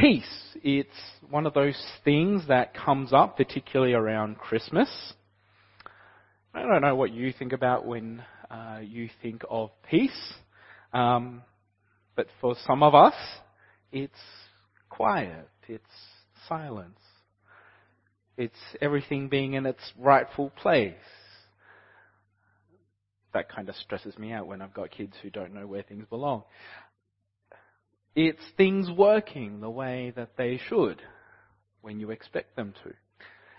peace. It's one of those things that comes up, particularly around Christmas. I don't know what you think about when uh, you think of peace, um, but for some of us, it's quiet, it's silence, it's everything being in its rightful place. That kind of stresses me out when I've got kids who don't know where things belong. It's things working the way that they should when you expect them to.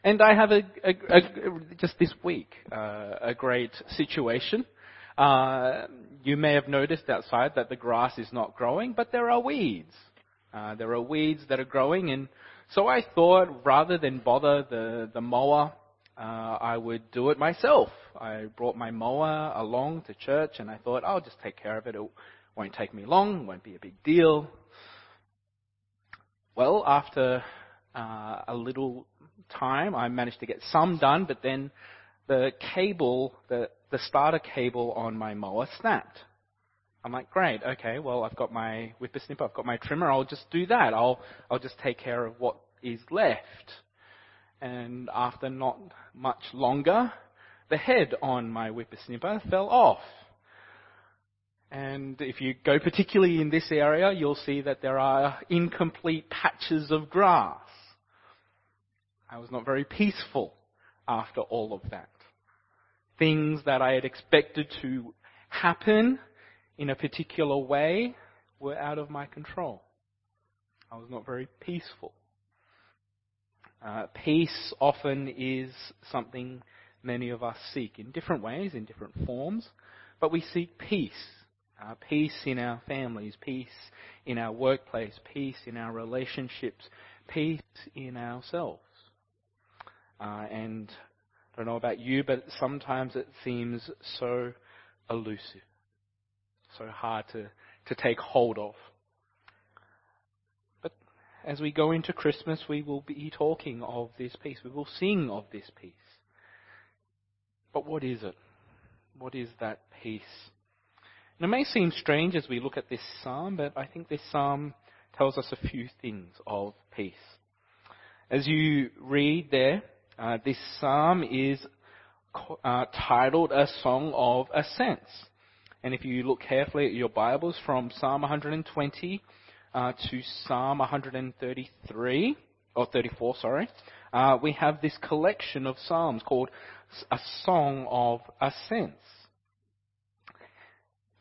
And I have a, a, a just this week uh, a great situation. Uh, you may have noticed outside that the grass is not growing, but there are weeds. Uh, there are weeds that are growing, and so I thought rather than bother the the mower, uh, I would do it myself. I brought my mower along to church, and I thought I'll just take care of it. It won't take me long, won't be a big deal. Well, after uh, a little time, I managed to get some done, but then the cable, the, the starter cable on my mower snapped. I'm like, great, okay, well, I've got my whippersnipper, I've got my trimmer, I'll just do that. I'll, I'll just take care of what is left. And after not much longer, the head on my whippersnipper fell off. And if you go particularly in this area, you'll see that there are incomplete patches of grass. I was not very peaceful after all of that. Things that I had expected to happen in a particular way were out of my control. I was not very peaceful. Uh, peace often is something many of us seek in different ways, in different forms, but we seek peace uh, peace in our families, peace in our workplace, peace in our relationships, peace in ourselves. Uh, and I don't know about you, but sometimes it seems so elusive, so hard to, to take hold of. But as we go into Christmas, we will be talking of this peace. We will sing of this peace. But what is it? What is that peace? It may seem strange as we look at this psalm, but I think this psalm tells us a few things of peace. As you read there, uh, this psalm is uh, titled A Song of Ascents. And if you look carefully at your Bibles from Psalm 120 uh, to Psalm 133, or 34, sorry, uh, we have this collection of psalms called A Song of Ascents.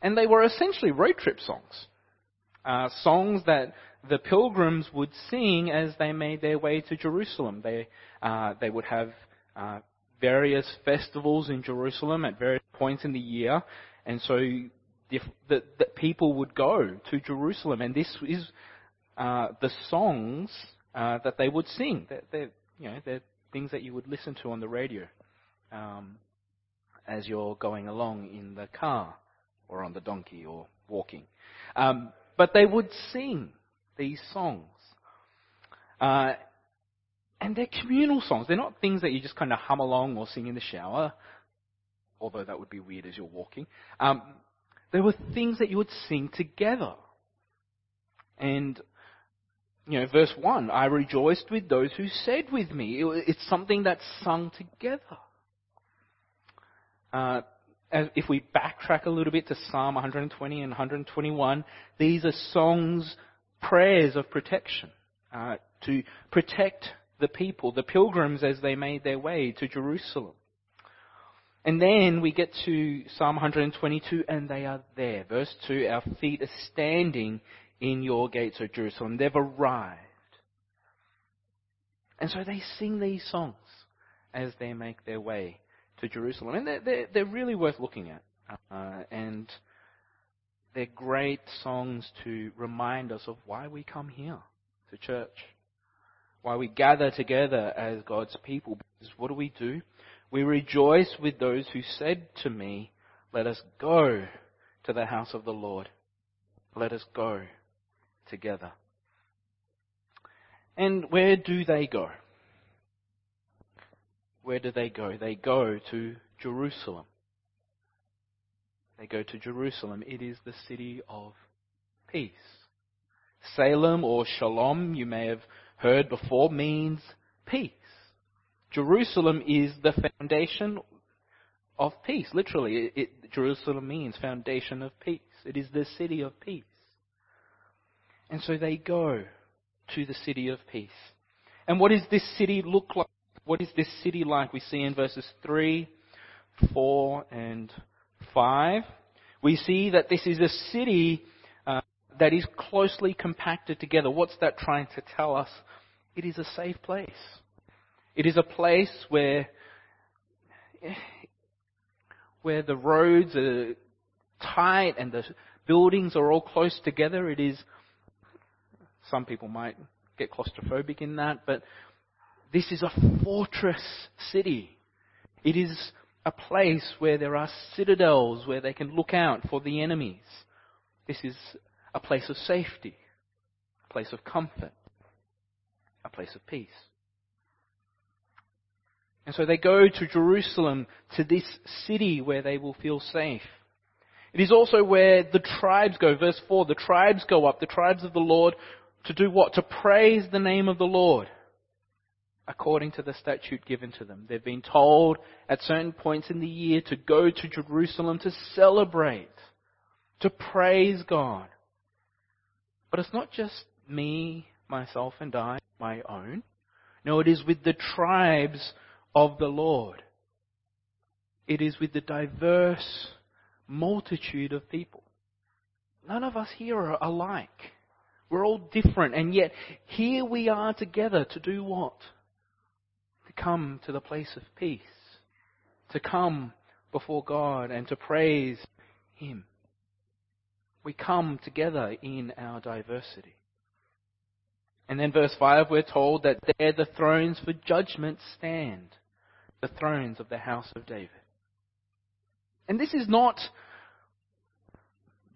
And they were essentially road trip songs. Uh, songs that the pilgrims would sing as they made their way to Jerusalem. They, uh, they would have uh, various festivals in Jerusalem at various points in the year, and so the, the, people would go to Jerusalem, and this is uh, the songs uh, that they would sing. They're, they're, you know, they're things that you would listen to on the radio um, as you're going along in the car or on the donkey or walking. Um, but they would sing these songs. Uh, and they're communal songs. They're not things that you just kind of hum along or sing in the shower, although that would be weird as you're walking. Um, they were things that you would sing together. And, you know, verse 1, I rejoiced with those who said with me. It's something that's sung together. Uh, if we backtrack a little bit to Psalm 120 and 121, these are songs, prayers of protection uh, to protect the people, the pilgrims, as they made their way to Jerusalem. And then we get to Psalm 122, and they are there. Verse 2 Our feet are standing in your gates, O Jerusalem. They've arrived. And so they sing these songs as they make their way to Jerusalem. And they're, they're, they're really worth looking at. Uh, and they're great songs to remind us of why we come here to church, why we gather together as God's people. Because what do we do? We rejoice with those who said to me, Let us go to the house of the Lord. Let us go together. And where do they go? Where do they go? They go to Jerusalem. They go to Jerusalem. It is the city of peace. Salem or Shalom, you may have heard before, means peace. Jerusalem is the foundation of peace. Literally, it, it, Jerusalem means foundation of peace. It is the city of peace. And so they go to the city of peace. And what does this city look like? What is this city like? We see in verses 3, 4, and 5. We see that this is a city uh, that is closely compacted together. What's that trying to tell us? It is a safe place. It is a place where, where the roads are tight and the buildings are all close together. It is, some people might get claustrophobic in that, but this is a fortress city. It is a place where there are citadels where they can look out for the enemies. This is a place of safety, a place of comfort, a place of peace. And so they go to Jerusalem, to this city where they will feel safe. It is also where the tribes go. Verse 4, the tribes go up, the tribes of the Lord, to do what? To praise the name of the Lord according to the statute given to them. They've been told at certain points in the year to go to Jerusalem to celebrate, to praise God. But it's not just me, myself, and I, my own. No, it is with the tribes of the Lord. It is with the diverse multitude of people. None of us here are alike. We're all different, and yet here we are together to do what? To come to the place of peace, to come before God and to praise Him. We come together in our diversity. And then verse 5, we're told that there the thrones for judgment stand, the thrones of the house of David. And this is not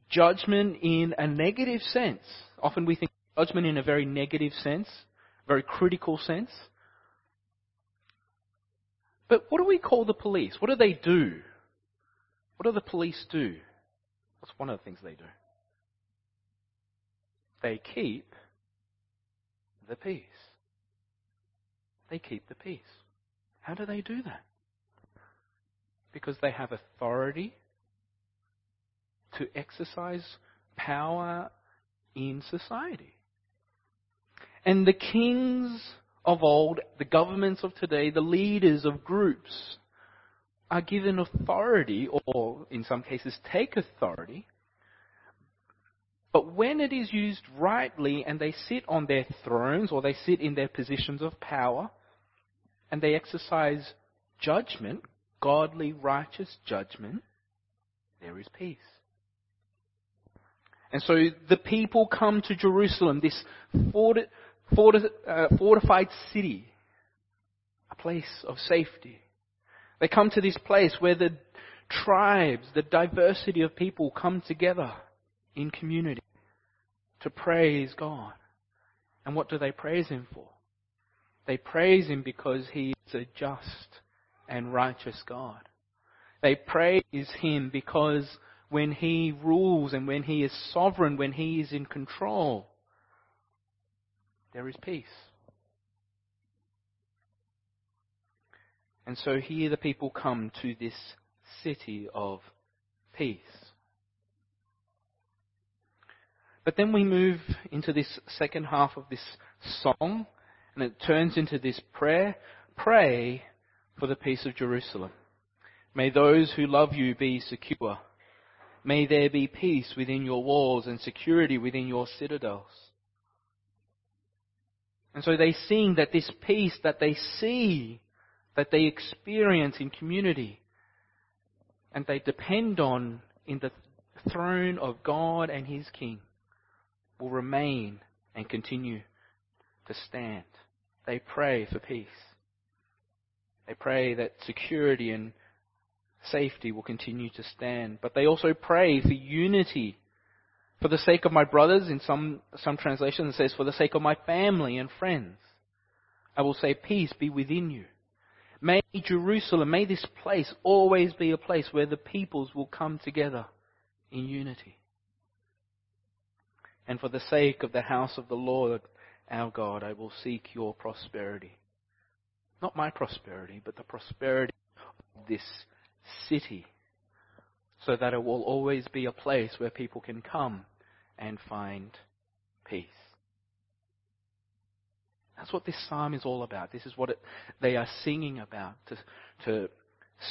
judgment in a negative sense. Often we think judgment in a very negative sense, very critical sense. But what do we call the police? What do they do? What do the police do? What's one of the things they do? They keep the peace. They keep the peace. How do they do that? Because they have authority to exercise power in society. And the kings of old, the governments of today, the leaders of groups are given authority, or in some cases take authority. But when it is used rightly and they sit on their thrones or they sit in their positions of power and they exercise judgment, godly, righteous judgment, there is peace. And so the people come to Jerusalem, this Uh, fortified city, a place of safety. They come to this place where the tribes, the diversity of people come together in community to praise God. And what do they praise Him for? They praise Him because He is a just and righteous God. They praise Him because when He rules and when He is sovereign, when He is in control, there is peace. And so here the people come to this city of peace. But then we move into this second half of this song, and it turns into this prayer. Pray for the peace of Jerusalem. May those who love you be secure. May there be peace within your walls and security within your citadels. And so they sing that this peace that they see, that they experience in community, and they depend on in the throne of God and His King, will remain and continue to stand. They pray for peace. They pray that security and safety will continue to stand. But they also pray for unity for the sake of my brothers, in some, some translations it says, for the sake of my family and friends. I will say, peace be within you. May Jerusalem, may this place always be a place where the peoples will come together in unity. And for the sake of the house of the Lord our God, I will seek your prosperity. Not my prosperity, but the prosperity of this city, so that it will always be a place where people can come and find peace. That's what this psalm is all about. This is what it, they are singing about. To, to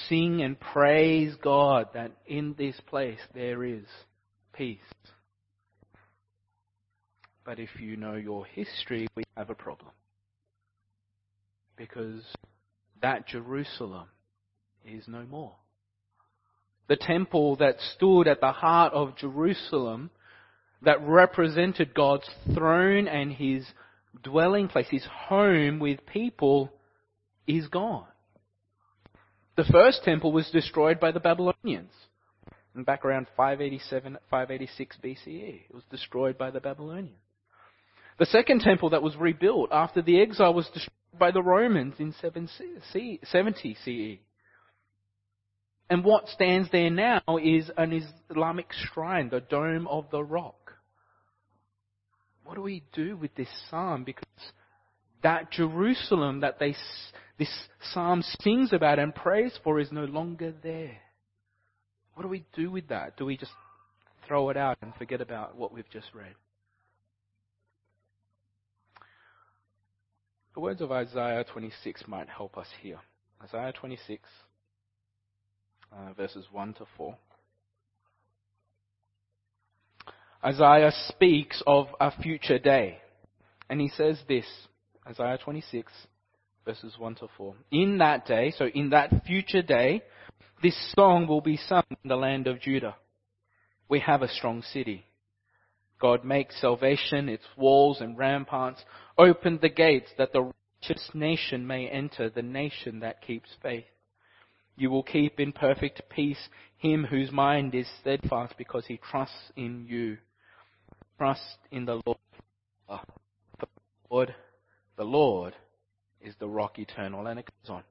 sing and praise God that in this place there is peace. But if you know your history, we have a problem. Because that Jerusalem is no more. The temple that stood at the heart of Jerusalem, that represented God's throne and his dwelling place, his home with people, is gone. The first temple was destroyed by the Babylonians. back around 587, 586 BCE, it was destroyed by the Babylonians. The second temple that was rebuilt after the exile was destroyed by the Romans in 70 CE. And what stands there now is an Islamic shrine, the Dome of the Rock. What do we do with this psalm? Because that Jerusalem that they, this psalm sings about and prays for is no longer there. What do we do with that? Do we just throw it out and forget about what we've just read? The words of Isaiah 26 might help us here. Isaiah 26, uh, verses 1 to 4. Isaiah speaks of a future day. And he says this, Isaiah 26, verses 1 to 4. In that day, so in that future day, this song will be sung in the land of Judah. We have a strong city. God makes salvation, its walls and ramparts, open the gates that the righteous nation may enter, the nation that keeps faith. You will keep in perfect peace him whose mind is steadfast because he trusts in you. Trust in the Lord. Ah, the Lord, the Lord is the rock eternal, and it goes on.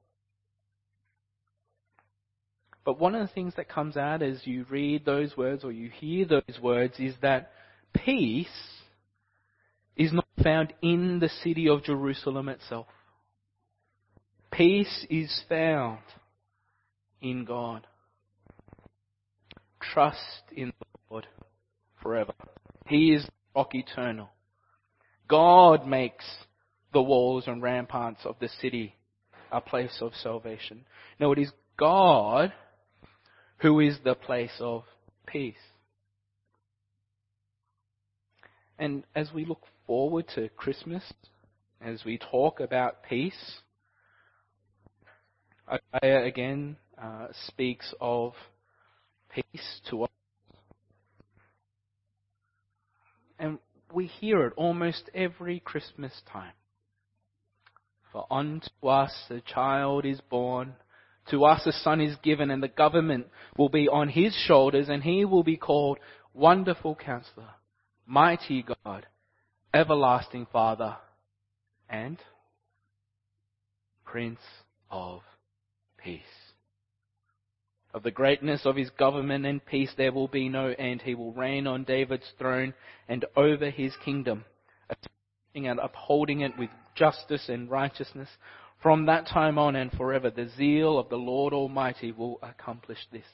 But one of the things that comes out as you read those words or you hear those words is that peace is not found in the city of Jerusalem itself. Peace is found in God. Trust in the Lord forever. He is rock eternal. God makes the walls and ramparts of the city a place of salvation. No, it is God who is the place of peace. And as we look forward to Christmas, as we talk about peace, Isaiah again uh, speaks of peace to us. And we hear it almost every Christmas time. For unto us a child is born, to us a son is given, and the government will be on his shoulders, and he will be called Wonderful Counselor, Mighty God, Everlasting Father, and Prince of Peace. Of the greatness of his government and peace there will be no end. He will reign on David's throne and over his kingdom, and upholding it with justice and righteousness. From that time on and forever, the zeal of the Lord Almighty will accomplish this.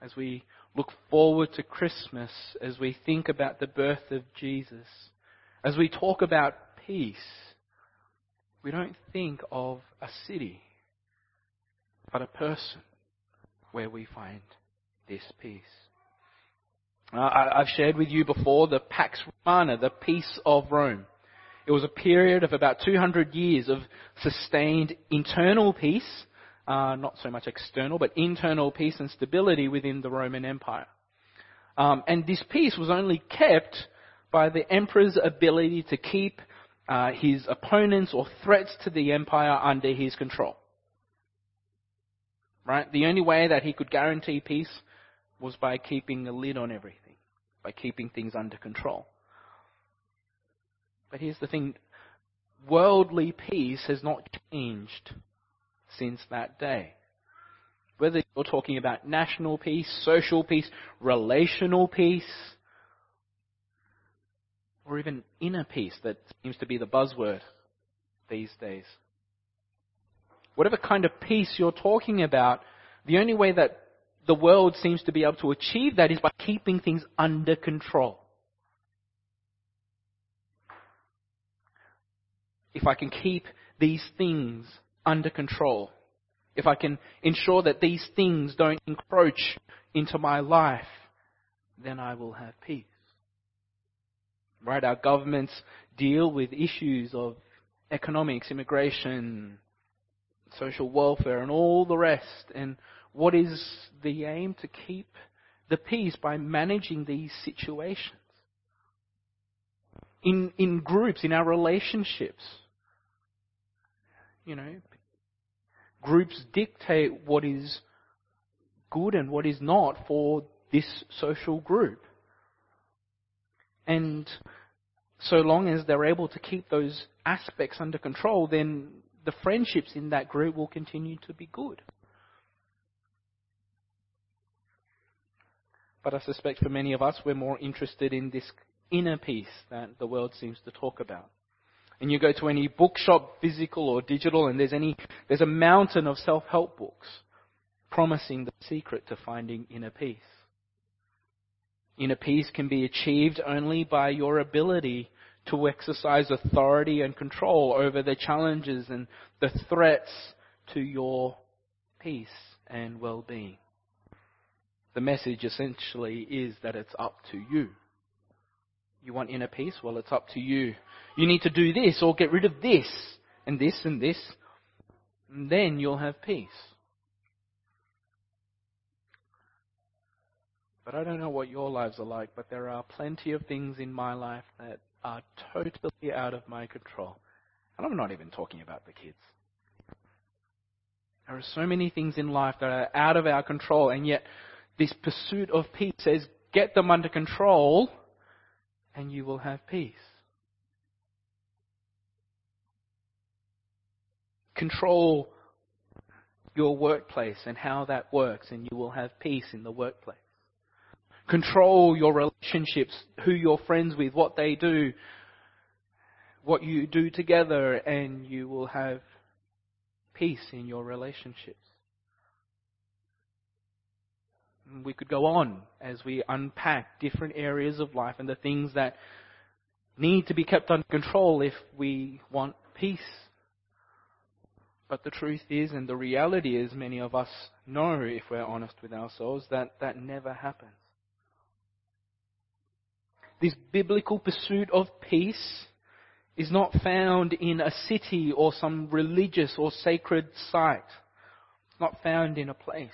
As we look forward to Christmas, as we think about the birth of Jesus, as we talk about peace, we don't think of a city, but a person where we find this peace. Uh, I've shared with you before the Pax Romana, the peace of Rome. It was a period of about 200 years of sustained internal peace uh, not so much external, but internal peace and stability within the Roman Empire. Um, and this peace was only kept by the emperor's ability to keep uh, his opponents or threats to the empire under his control. Right? The only way that he could guarantee peace was by keeping a lid on everything, by keeping things under control. But here's the thing worldly peace has not changed since that day. Whether you're talking about national peace, social peace, relational peace, or even inner peace that seems to be the buzzword these days. Whatever kind of peace you're talking about, the only way that the world seems to be able to achieve that is by keeping things under control. If I can keep these things under control, if I can ensure that these things don't encroach into my life, then I will have peace. Right? Our governments deal with issues of economics, immigration, social welfare, and all the rest. And what is the aim? To keep the peace by managing these situations. In, in groups, in our relationships. You know, groups dictate what is good and what is not for this social group. And so long as they're able to keep those aspects under control, then the friendships in that group will continue to be good. But I suspect for many of us, we're more interested in this inner peace that the world seems to talk about. And you go to any bookshop, physical or digital, and there's any, there's a mountain of self-help books promising the secret to finding inner peace. Inner peace can be achieved only by your ability to exercise authority and control over the challenges and the threats to your peace and well-being. The message essentially is that it's up to you. You want inner peace? Well, it's up to you. You need to do this or get rid of this and this and this. And then you'll have peace. But I don't know what your lives are like, but there are plenty of things in my life that are totally out of my control. And I'm not even talking about the kids. There are so many things in life that are out of our control, and yet this pursuit of peace says, get them under control, and you will have peace. Control your workplace and how that works, and you will have peace in the workplace. Control your relationships, who you're friends with, what they do, what you do together, and you will have peace in your relationships. We could go on as we unpack different areas of life and the things that need to be kept under control if we want peace. But the truth is, and the reality is, many of us know, if we're honest with ourselves, that that never happens this biblical pursuit of peace is not found in a city or some religious or sacred site. It's not found in a place.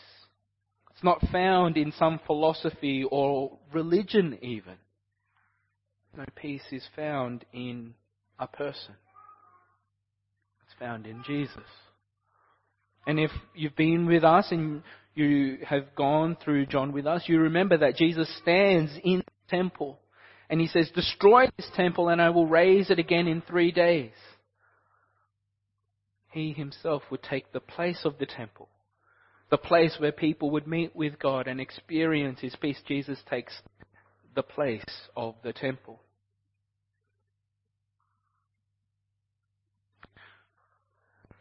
It's not found in some philosophy or religion even. No peace is found in a person. It's found in Jesus. And if you've been with us and you have gone through John with us, you remember that Jesus stands in the temple and he says, Destroy this temple and I will raise it again in three days. He himself would take the place of the temple, the place where people would meet with God and experience his peace. Jesus takes the place of the temple.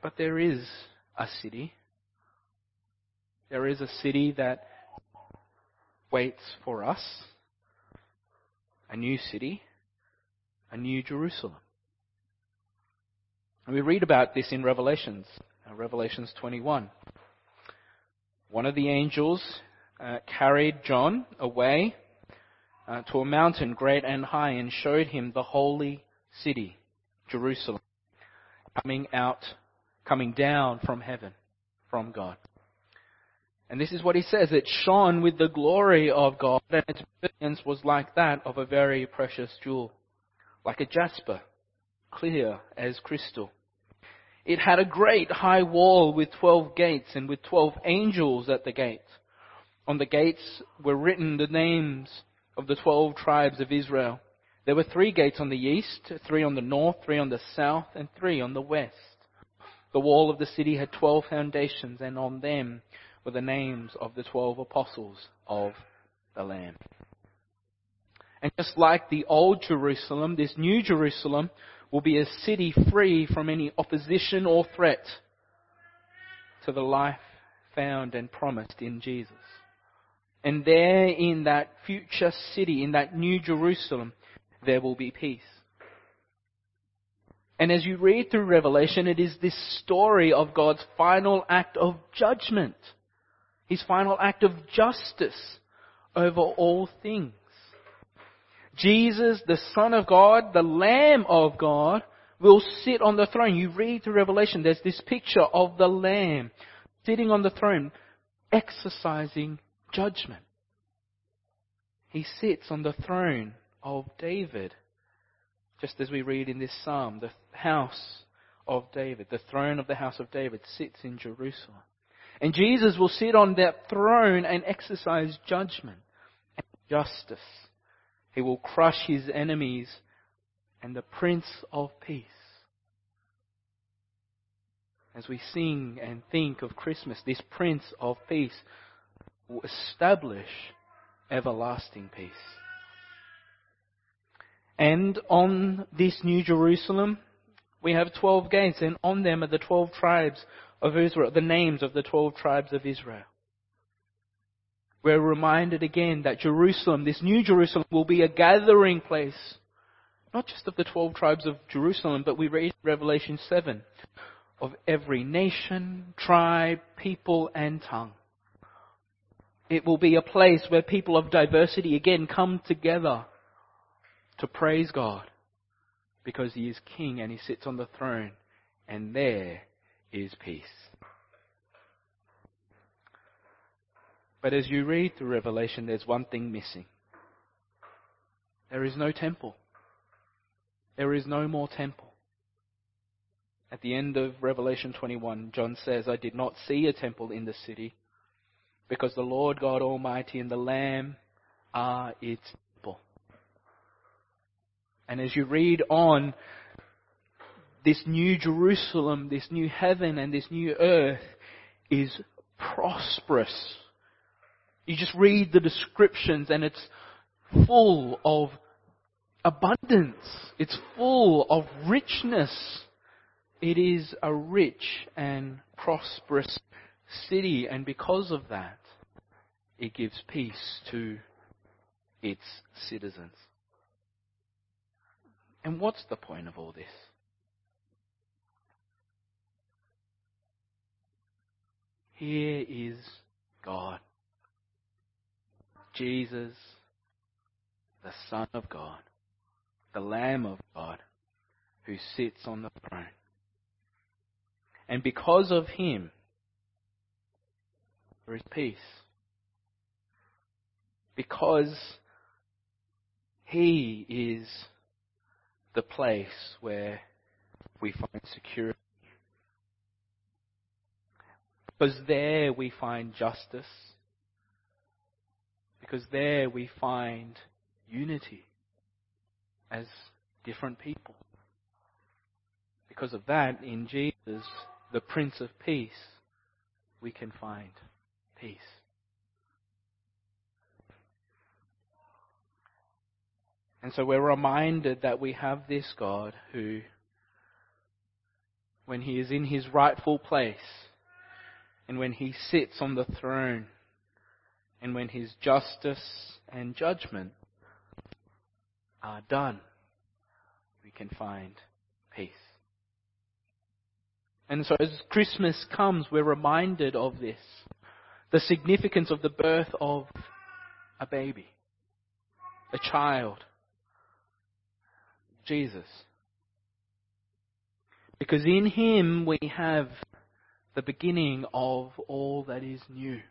But there is a city. There is a city that waits for us a new city, a new Jerusalem. And we read about this in Revelations, uh, Revelations 21. One of the angels uh, carried John away uh, to a mountain great and high and showed him the holy city, Jerusalem, coming out, coming down from heaven, from God. And this is what he says. It shone with the glory of God, and its brilliance was like that of a very precious jewel, like a jasper, clear as crystal. It had a great high wall with twelve gates, and with twelve angels at the gate. On the gates were written the names of the twelve tribes of Israel. There were three gates on the east, three on the north, three on the south, and three on the west. The wall of the city had twelve foundations, and on them were the names of the twelve apostles of the Lamb. And just like the old Jerusalem, this new Jerusalem will be a city free from any opposition or threat to the life found and promised in Jesus. And there in that future city, in that new Jerusalem, there will be peace. And as you read through Revelation, it is this story of God's final act of judgment. His final act of justice over all things. Jesus, the Son of God, the Lamb of God, will sit on the throne. You read through Revelation, there's this picture of the Lamb sitting on the throne, exercising judgment. He sits on the throne of David, just as we read in this psalm, the house of David, the throne of the house of David sits in Jerusalem. And Jesus will sit on that throne and exercise judgment and justice. He will crush his enemies and the Prince of Peace. As we sing and think of Christmas, this Prince of Peace will establish everlasting peace. And on this New Jerusalem, we have 12 gates, and on them are the 12 tribes of Israel, the names of the 12 tribes of Israel. We're reminded again that Jerusalem, this new Jerusalem, will be a gathering place, not just of the 12 tribes of Jerusalem, but we read Revelation 7, of every nation, tribe, people, and tongue. It will be a place where people of diversity again come together to praise God because He is King and He sits on the throne, and there is peace. But as you read through Revelation, there's one thing missing. There is no temple. There is no more temple. At the end of Revelation 21, John says, I did not see a temple in the city because the Lord God Almighty and the Lamb are its temple. And as you read on, this new Jerusalem, this new heaven, and this new earth is prosperous. You just read the descriptions and it's full of abundance. It's full of richness. It is a rich and prosperous city, and because of that, it gives peace to its citizens. And what's the point of all this? Here is God. Jesus, the Son of God, the Lamb of God, who sits on the throne. And because of him, there is peace. Because he is the place where we find security. Because there we find justice. Because there we find unity as different people. Because of that, in Jesus, the Prince of Peace, we can find peace. And so we're reminded that we have this God who, when he is in his rightful place, and when he sits on the throne, and when his justice and judgment are done, we can find peace. And so as Christmas comes, we're reminded of this the significance of the birth of a baby, a child, Jesus. Because in him we have the beginning of all that is new.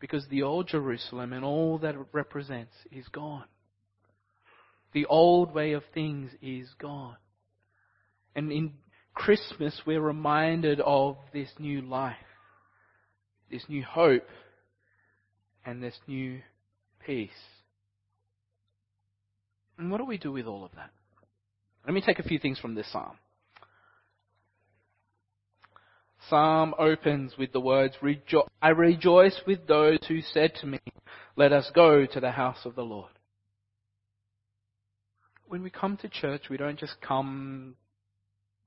Because the old Jerusalem and all that it represents is gone. The old way of things is gone. And in Christmas we're reminded of this new life this new hope and this new peace. And what do we do with all of that? Let me take a few things from this psalm. Psalm opens with the words, I rejoice with those who said to me, let us go to the house of the Lord. when we come to church, we don't just come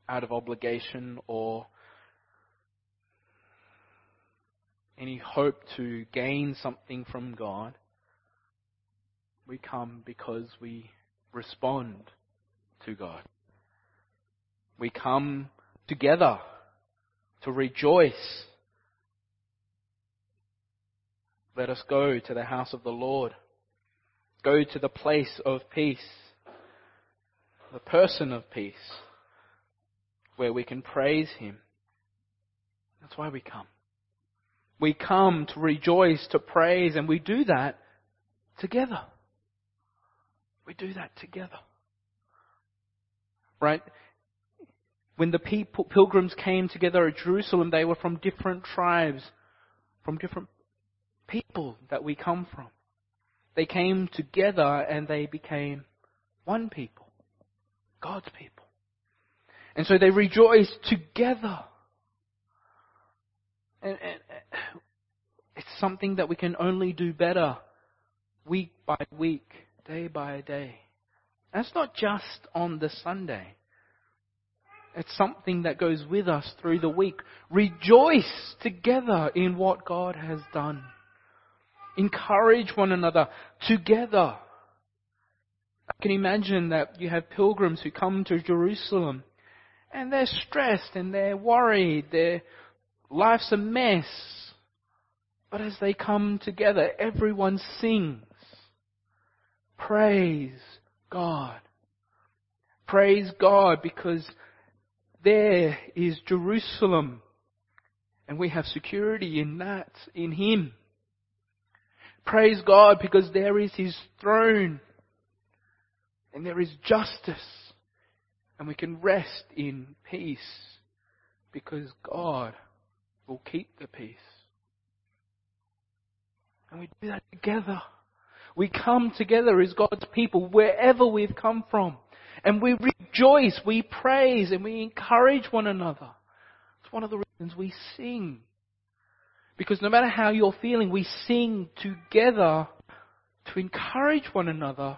out of obligation or any hope to gain something from God. We come because we respond to God. We come together to rejoice. Let us go to the house of the Lord. Go to the place of peace, the person of peace, where we can praise Him. That's why we come. We come to rejoice, to praise, and we do that together. We do that together. Right? When the people, pilgrims came together at Jerusalem, they were from different tribes, from different people that we come from. They came together and they became one people, God's people. And so they rejoiced together. And, and, it's something that we can only do better week by week, day by day. That's not just on the Sunday. It's something that goes with us through the week. Rejoice together in what God has done. Encourage one another together. I can imagine that you have pilgrims who come to Jerusalem and they're stressed and they're worried, their life's a mess. But as they come together, everyone sings. Praise God. Praise God because there is Jerusalem. And we have security in that, in Him. Praise God because there is His throne. And there is justice. And we can rest in peace because God will keep the peace. And we do that together. We come together as God's people wherever we've come from. And we rejoice, we praise, and we encourage one another. It's one of the reasons we sing. Because no matter how you're feeling, we sing together to encourage one another,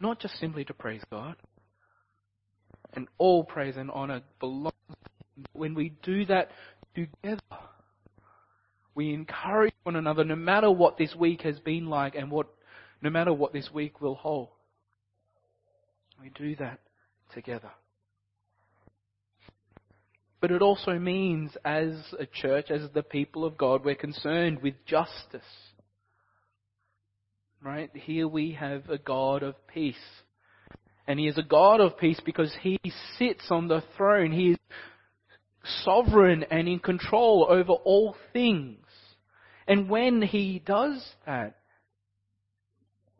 not just simply to praise God. And all praise and honor belongs to Him. When we do that together, we encourage one another no matter what this week has been like and what, no matter what this week will hold. We do that together. But it also means, as a church, as the people of God, we're concerned with justice. Right? Here we have a God of peace. And He is a God of peace because He sits on the throne. He is sovereign and in control over all things. And when He does that,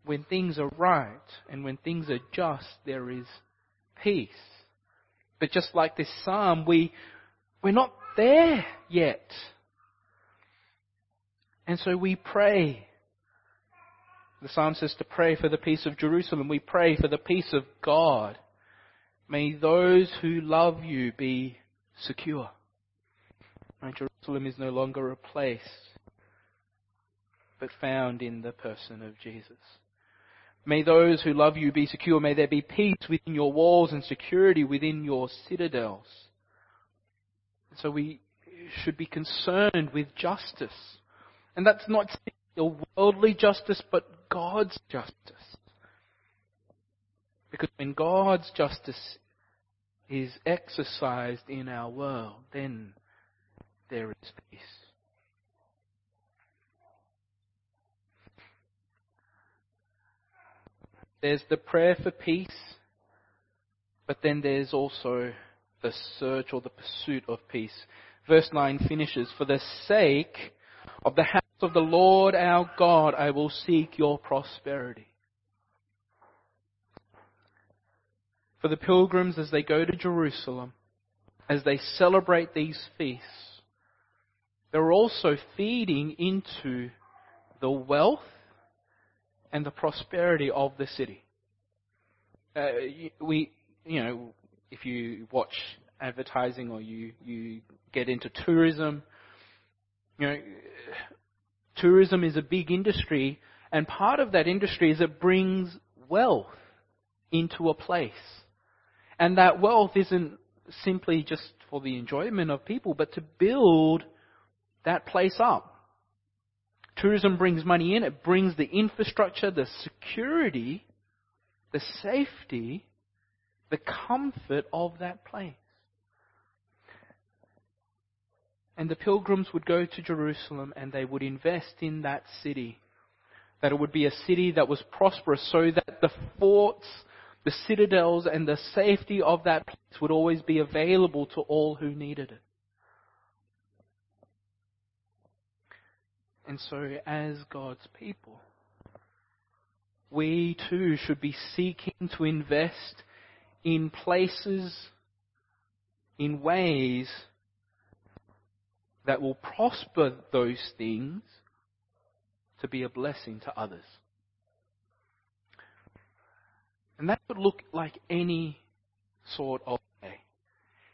when things are right and when things are just, there is peace. But just like this psalm, we, we're not there yet. And so we pray. The psalm says to pray for the peace of Jerusalem. We pray for the peace of God. May those who love you be secure. And Jerusalem is no longer a place, but found in the person of Jesus. May those who love you be secure. May there be peace within your walls and security within your citadels. So we should be concerned with justice. And that's not worldly justice, but God's justice. Because when God's justice is exercised in our world, then there is peace. There's the prayer for peace, but then there's also the search or the pursuit of peace. Verse 9 finishes, For the sake of the house of the Lord our God, I will seek your prosperity. For the pilgrims as they go to Jerusalem, as they celebrate these feasts, they're also feeding into the wealth and the prosperity of the city. Uh, we, you know, if you watch advertising or you, you get into tourism, you know, tourism is a big industry, and part of that industry is it brings wealth into a place. And that wealth isn't simply just for the enjoyment of people, but to build that place up. Tourism brings money in, it brings the infrastructure, the security, the safety, the comfort of that place. And the pilgrims would go to Jerusalem and they would invest in that city. That it would be a city that was prosperous so that the forts, the citadels, and the safety of that place would always be available to all who needed it. And so, as God's people, we too should be seeking to invest in places, in ways that will prosper those things to be a blessing to others. And that could look like any sort of way.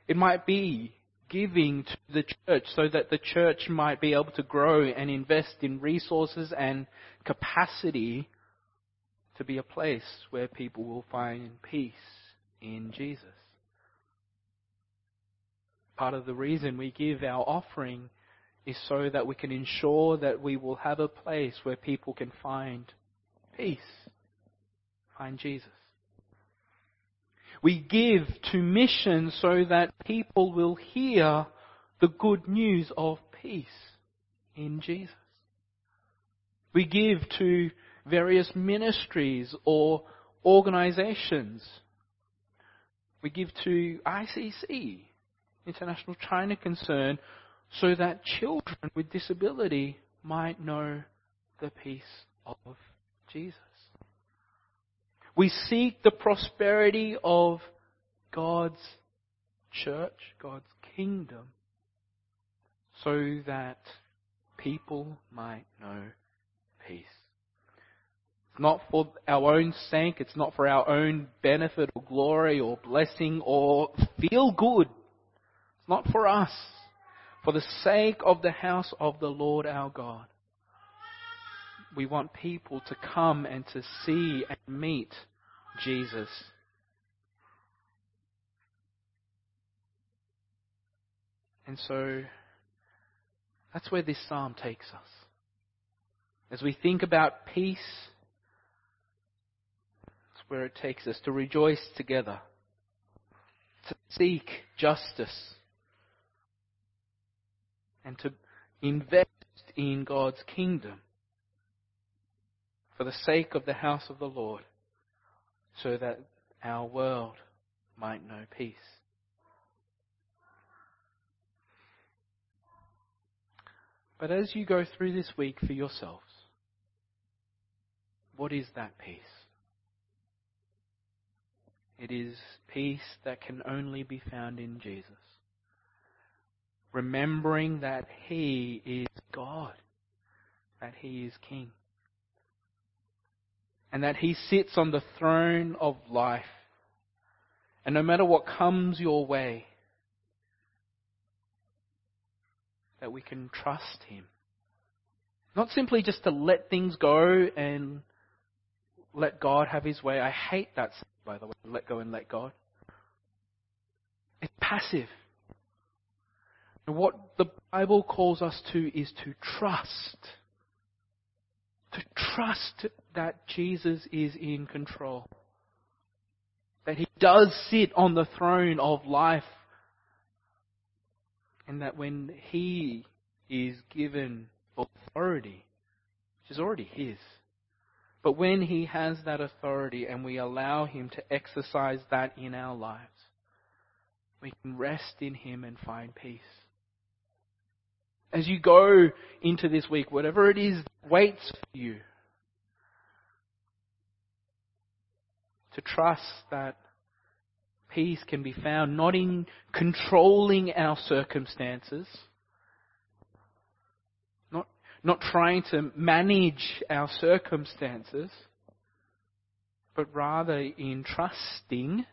It might be giving to the church so that the church might be able to grow and invest in resources and capacity to be a place where people will find peace in Jesus part of the reason we give our offering is so that we can ensure that we will have a place where people can find peace, find Jesus. We give to mission so that people will hear the good news of peace in Jesus. We give to various ministries or organizations. We give to ICC International China Concern so that children with disability might know the peace of Jesus. We seek the prosperity of God's church, God's kingdom, so that people might know peace. It's not for our own sake, it's not for our own benefit or glory or blessing or feel good It's not for us, for the sake of the house of the Lord our God. We want people to come and to see and meet Jesus. And so that's where this psalm takes us. As we think about peace, it's where it takes us to rejoice together, to seek justice and to invest in God's kingdom for the sake of the house of the Lord so that our world might know peace. But as you go through this week for yourselves, what is that peace? It is peace that can only be found in Jesus remembering that He is God, that He is King, and that He sits on the throne of life. And no matter what comes your way, that we can trust Him. Not simply just to let things go and let God have His way. I hate that, by the way, let go and let God. It's passive. And what the Bible calls us to is to trust. To trust that Jesus is in control. That He does sit on the throne of life. And that when He is given authority, which is already His, but when He has that authority and we allow Him to exercise that in our lives, we can rest in Him and find peace. As you go into this week, whatever it is waits for you, to trust that peace can be found not in controlling our circumstances, not, not trying to manage our circumstances, but rather in trusting,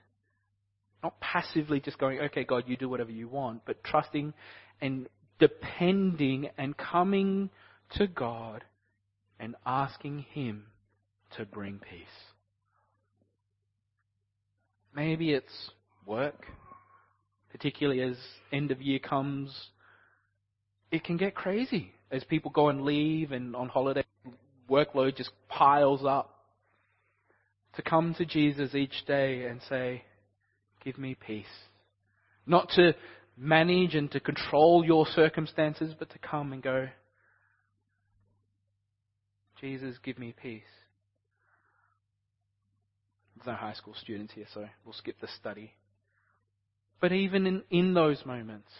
not passively just going, okay, God, you do whatever you want, but trusting and depending and coming to God and asking Him to bring peace. Maybe it's work, particularly as end of year comes. It can get crazy as people go and leave and on holiday, workload just piles up. To come to Jesus each day and say, Give me peace. Not to manage and to control your circumstances, but to come and go, Jesus, give me peace. There's no high school students here, so we'll skip the study. But even in, in those moments,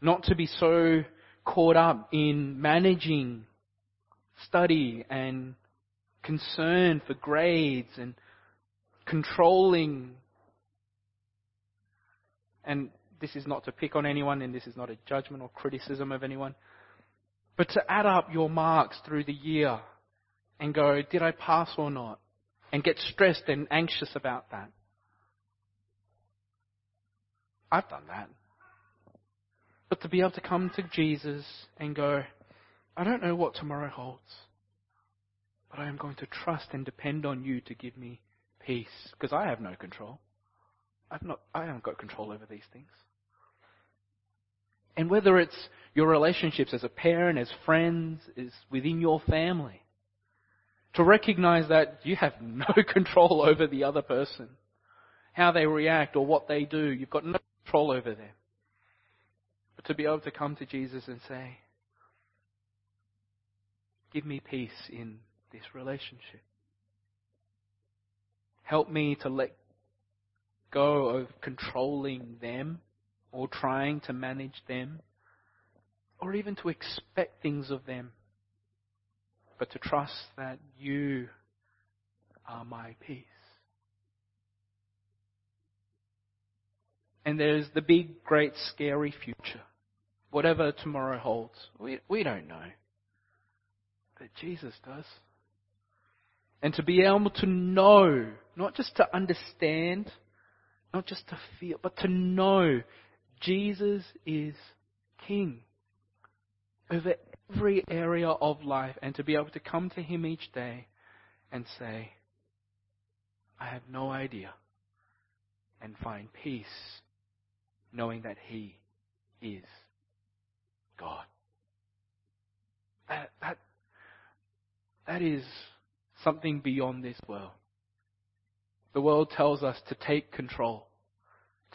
not to be so caught up in managing study and concern for grades and controlling. And this is not to pick on anyone, and this is not a judgment or criticism of anyone, but to add up your marks through the year and go, did I pass or not? And get stressed and anxious about that. I've done that. But to be able to come to Jesus and go, I don't know what tomorrow holds, but I am going to trust and depend on you to give me peace because I have no control. I've not, I haven't got control over these things. And whether it's your relationships as a parent, as friends, is within your family, to recognize that you have no control over the other person, how they react or what they do, you've got no control over them. But to be able to come to Jesus and say, Give me peace in this relationship. Help me to let go of controlling them or trying to manage them or even to expect things of them, but to trust that you are my peace. And there's the big, great, scary future. Whatever tomorrow holds. We, we don't know. But Jesus does. And to be able to know, not just to understand, not just to feel, but to know Jesus is King over every area of life and to be able to come to Him each day and say, I have no idea, and find peace knowing that He is God. That, that, that is something beyond this world. The world tells us to take control,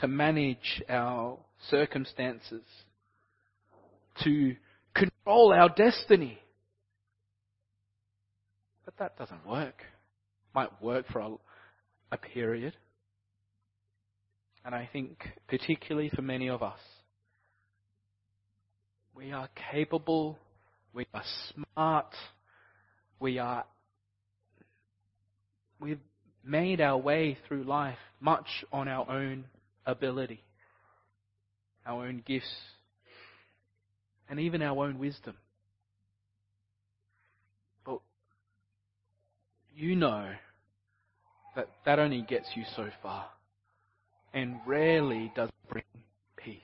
to manage our circumstances, to control our destiny. But that doesn't work. Might work for a, a period. And I think, particularly for many of us, we are capable, we are smart, we are, we've made our way through life much on our own ability, our own gifts, and even our own wisdom. But you know that that only gets you so far and rarely does bring peace.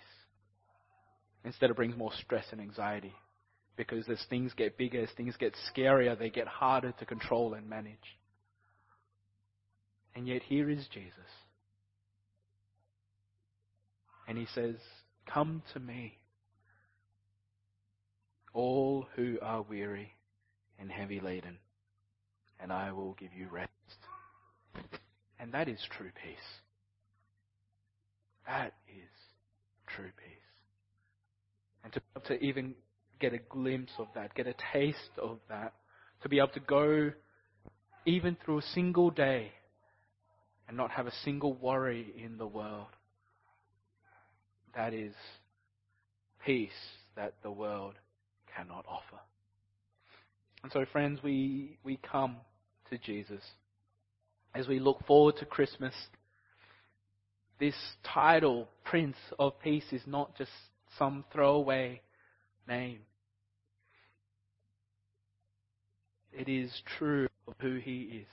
Instead, it brings more stress and anxiety. Because as things get bigger, as things get scarier, they get harder to control and manage. And yet, here is Jesus. And he says, Come to me, all who are weary and heavy laden, and I will give you rest. And that is true peace. That is true peace. And to, be able to even get a glimpse of that, get a taste of that, to be able to go even through a single day and not have a single worry in the world. That is peace that the world cannot offer. And so, friends, we, we come to Jesus as we look forward to Christmas this title, Prince of Peace, is not just some throwaway name. It is true of who he is,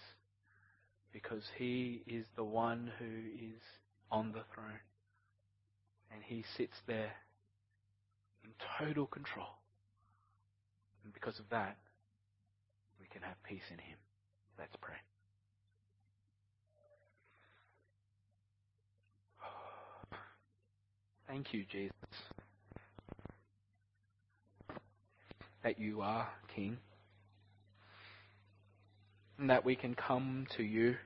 because he is the one who is on the throne. And he sits there in total control because of that, we can have peace in Him. Let's pray. Thank you, Jesus, that you are King, and that we can come to you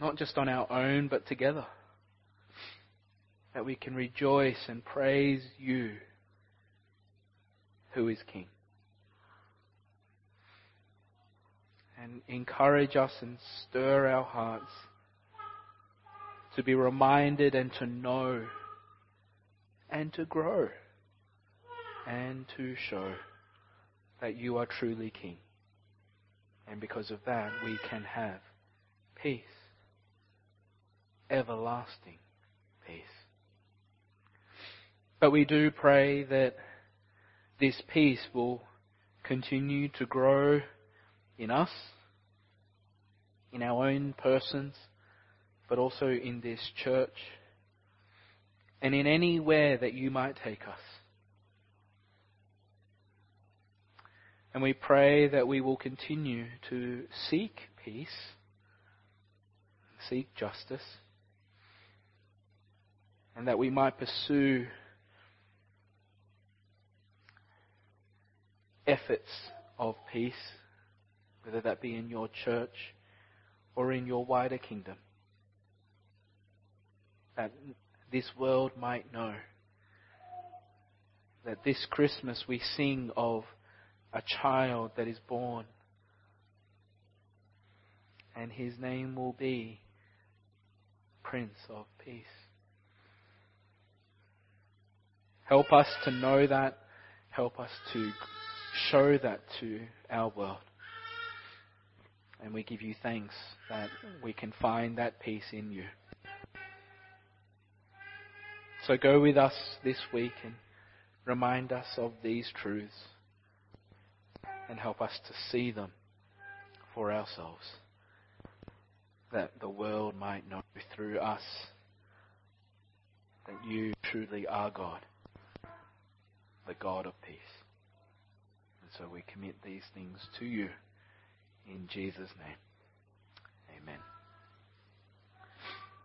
not just on our own, but together. That we can rejoice and praise you who is King. And encourage us and stir our hearts to be reminded and to know and to grow and to show that you are truly King. And because of that, we can have peace, everlasting peace. But we do pray that this peace will continue to grow in us, in our own persons, but also in this church, and in anywhere that you might take us. And we pray that we will continue to seek peace, seek justice, and that we might pursue efforts of peace, whether that be in your church or in your wider kingdom, that this world might know that this Christmas we sing of a child that is born. And his name will be Prince of Peace. Help us to know that. Help us to show that to our world. And we give you thanks that we can find that peace in you. So go with us this week and remind us of these truths and help us to see them for ourselves, that the world might know through us that you truly are God, the God of peace. So we commit these things to you in Jesus' name. Amen.